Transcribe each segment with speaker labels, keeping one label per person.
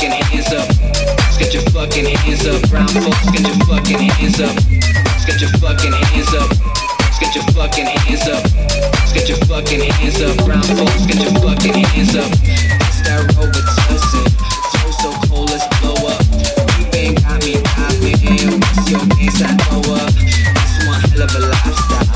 Speaker 1: fucking hands up. Get your fucking hands up. Brown folks, get your fucking hands up. Get your fucking hands up. Get your fucking hands up. Get your fucking hands up. Brown folks, get your fucking hands up. It's that Robitussin. Flow so cold, let's blow up. You been got me poppin'. What's your dance? I blow up. It's one hell of a lifestyle.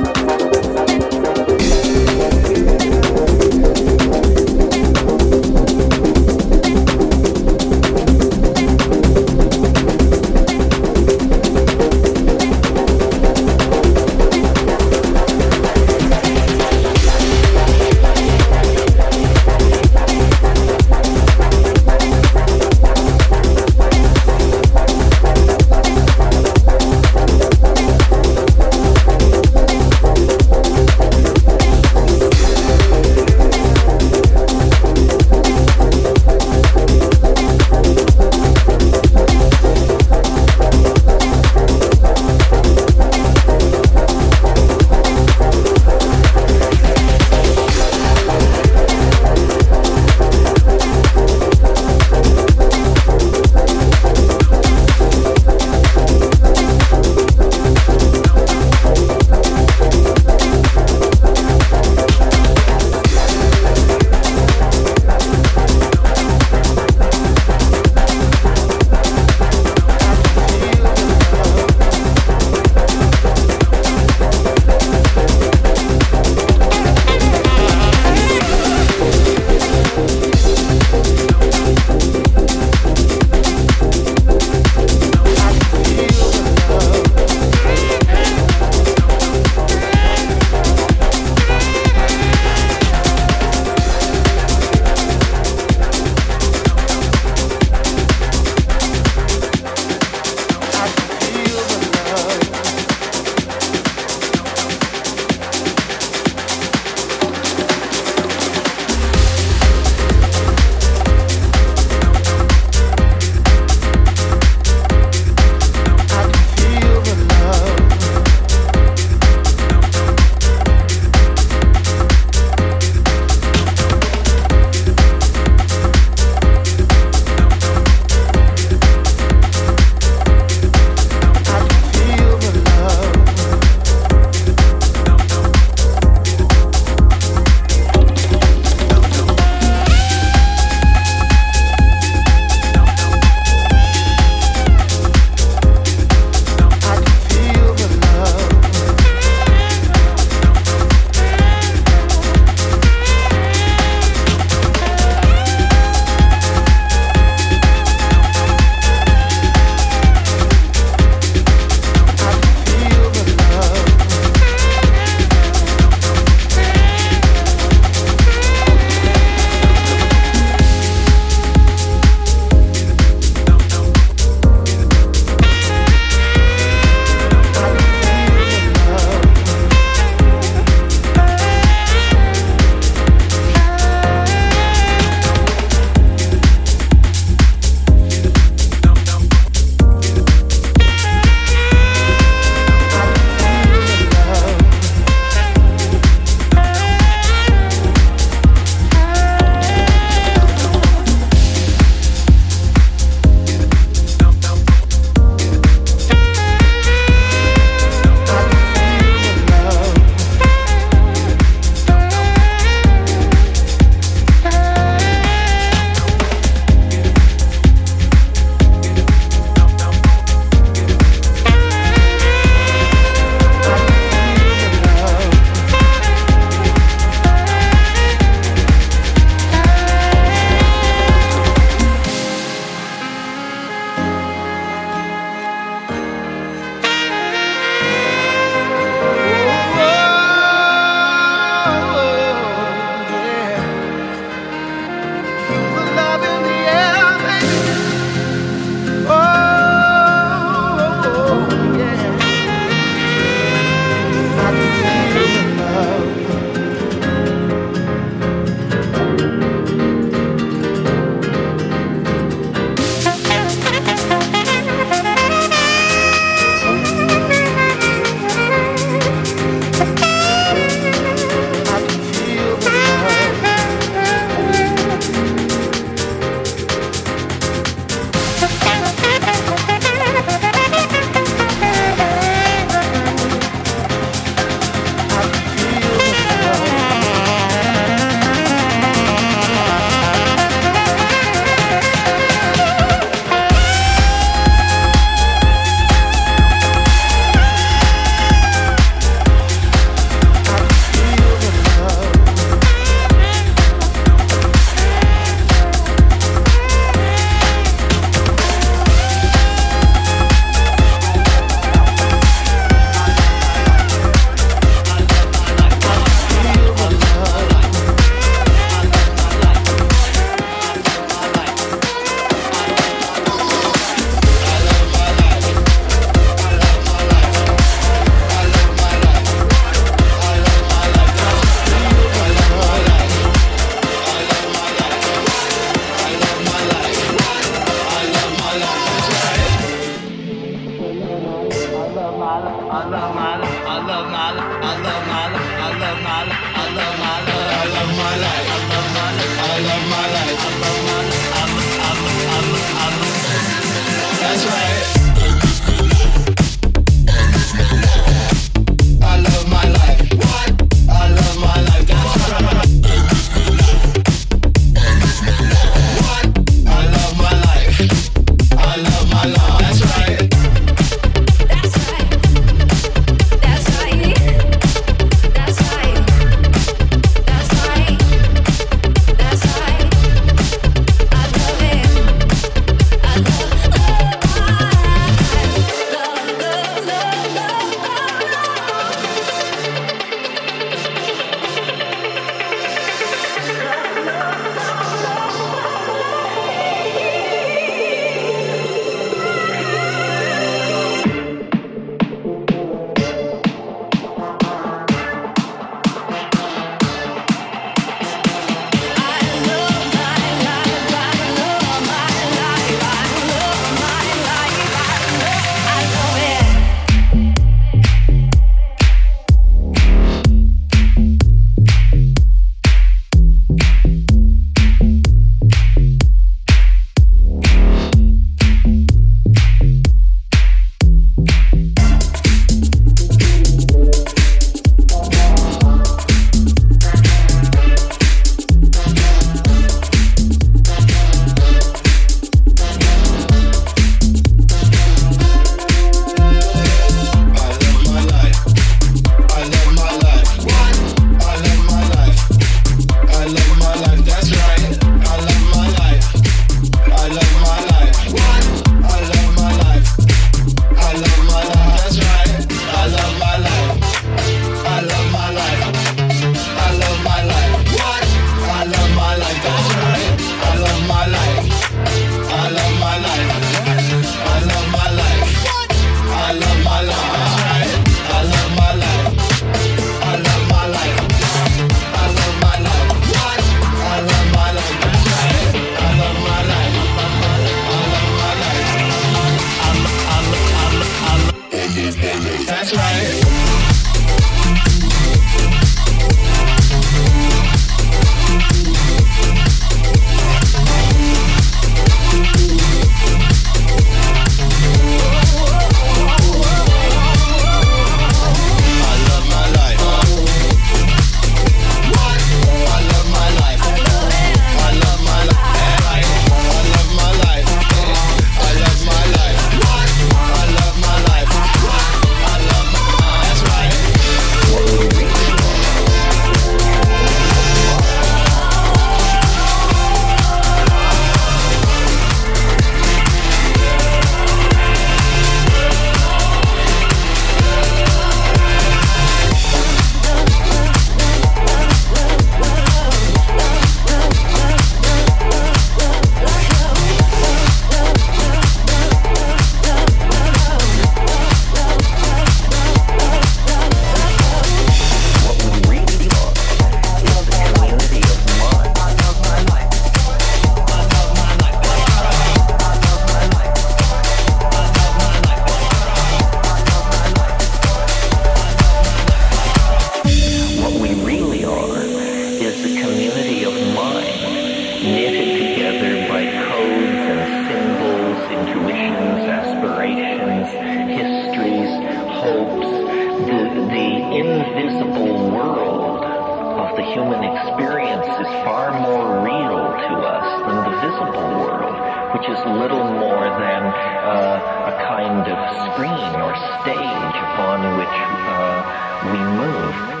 Speaker 2: Kind of screen or stage upon which uh, we move.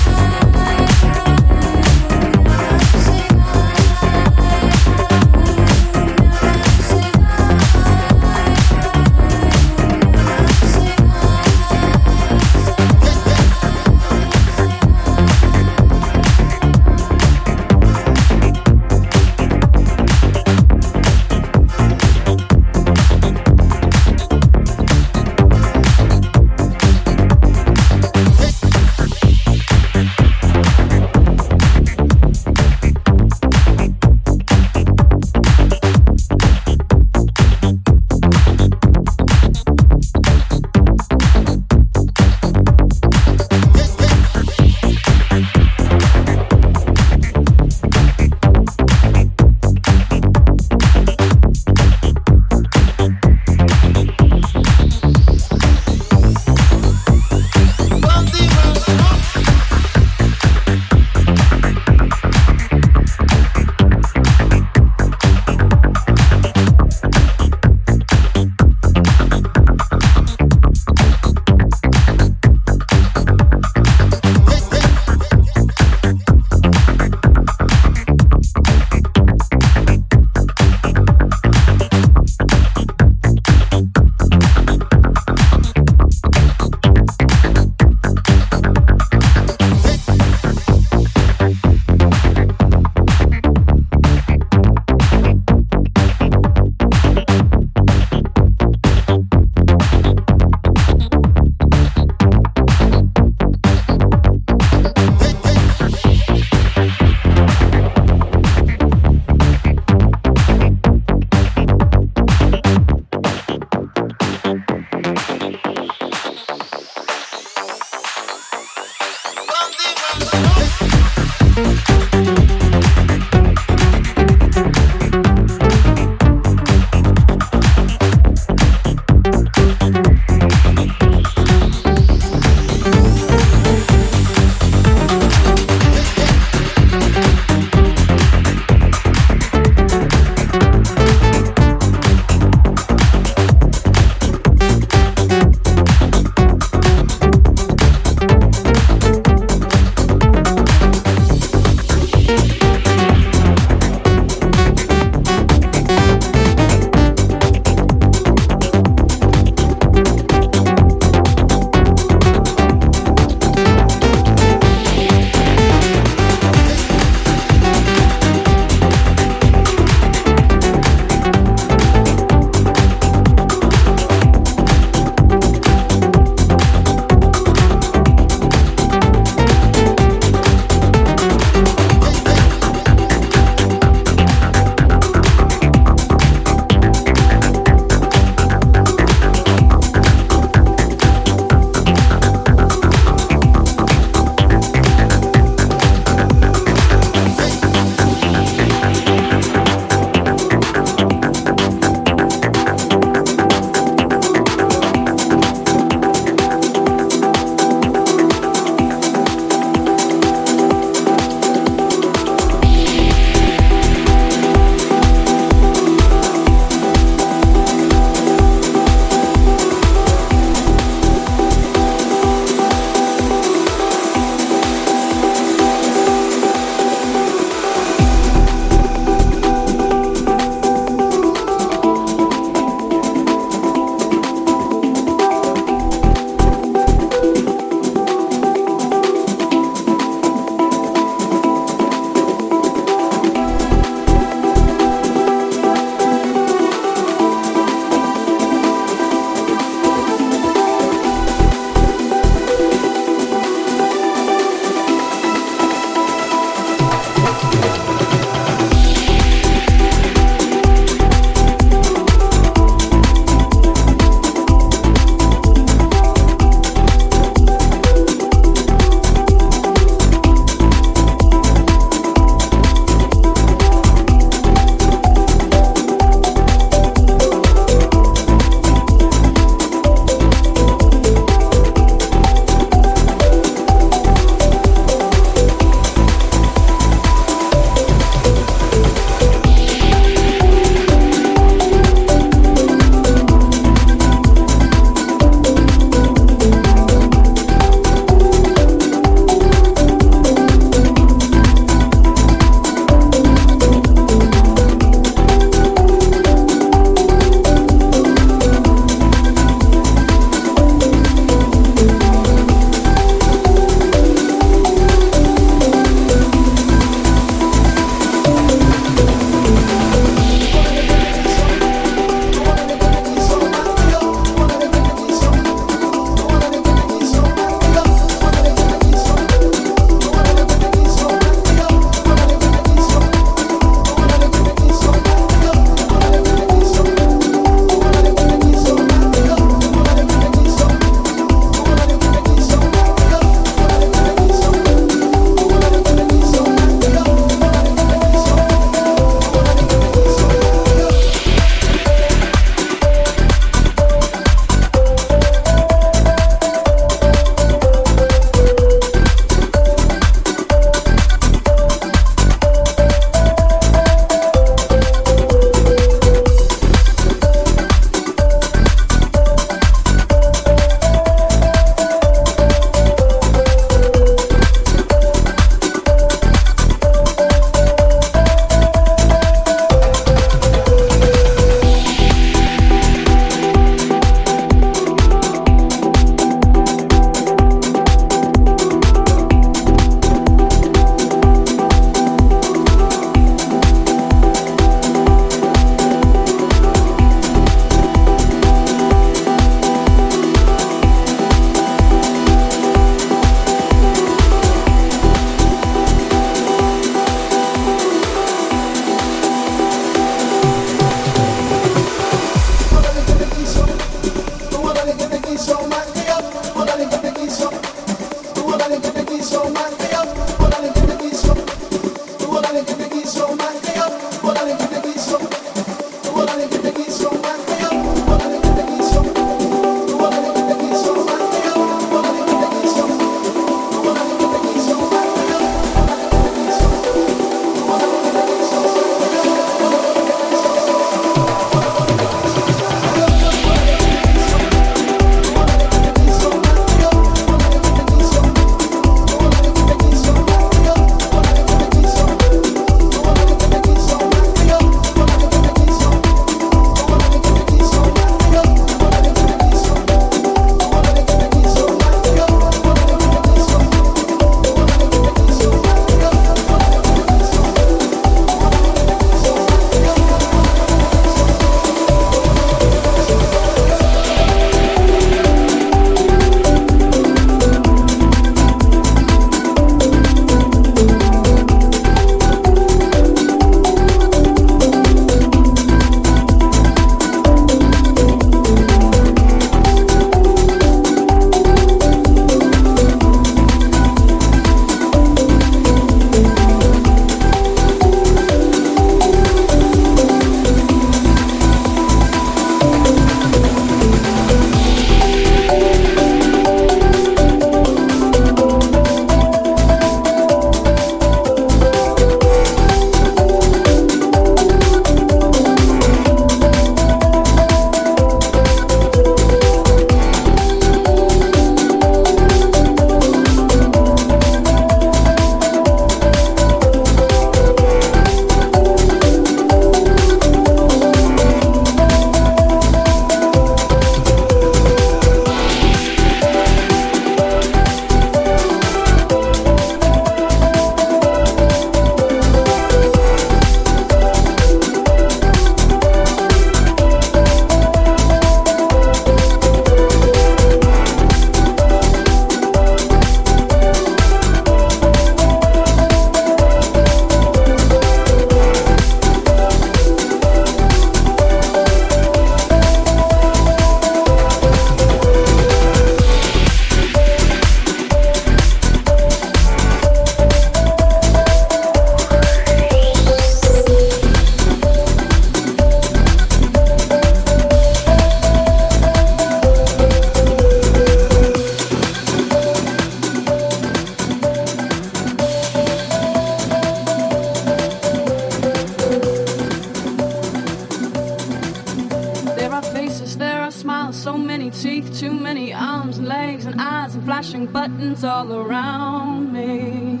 Speaker 3: Flashing buttons all around me.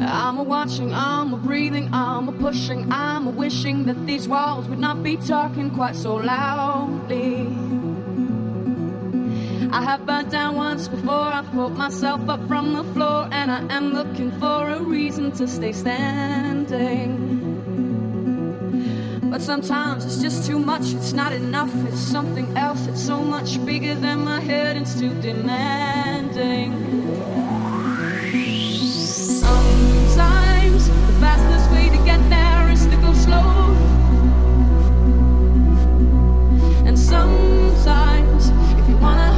Speaker 3: I'm a watching, I'm a breathing, I'm a pushing, I'm a wishing that these walls would not be talking quite so loudly. I have burnt down once before, I've pulled myself up from the floor, and I am looking for a reason to stay standing. But sometimes it's just too much, it's not enough, it's something else, it's so much bigger than my head, it's too demanding. Sometimes the fastest way to get there is to go slow. And sometimes if you wanna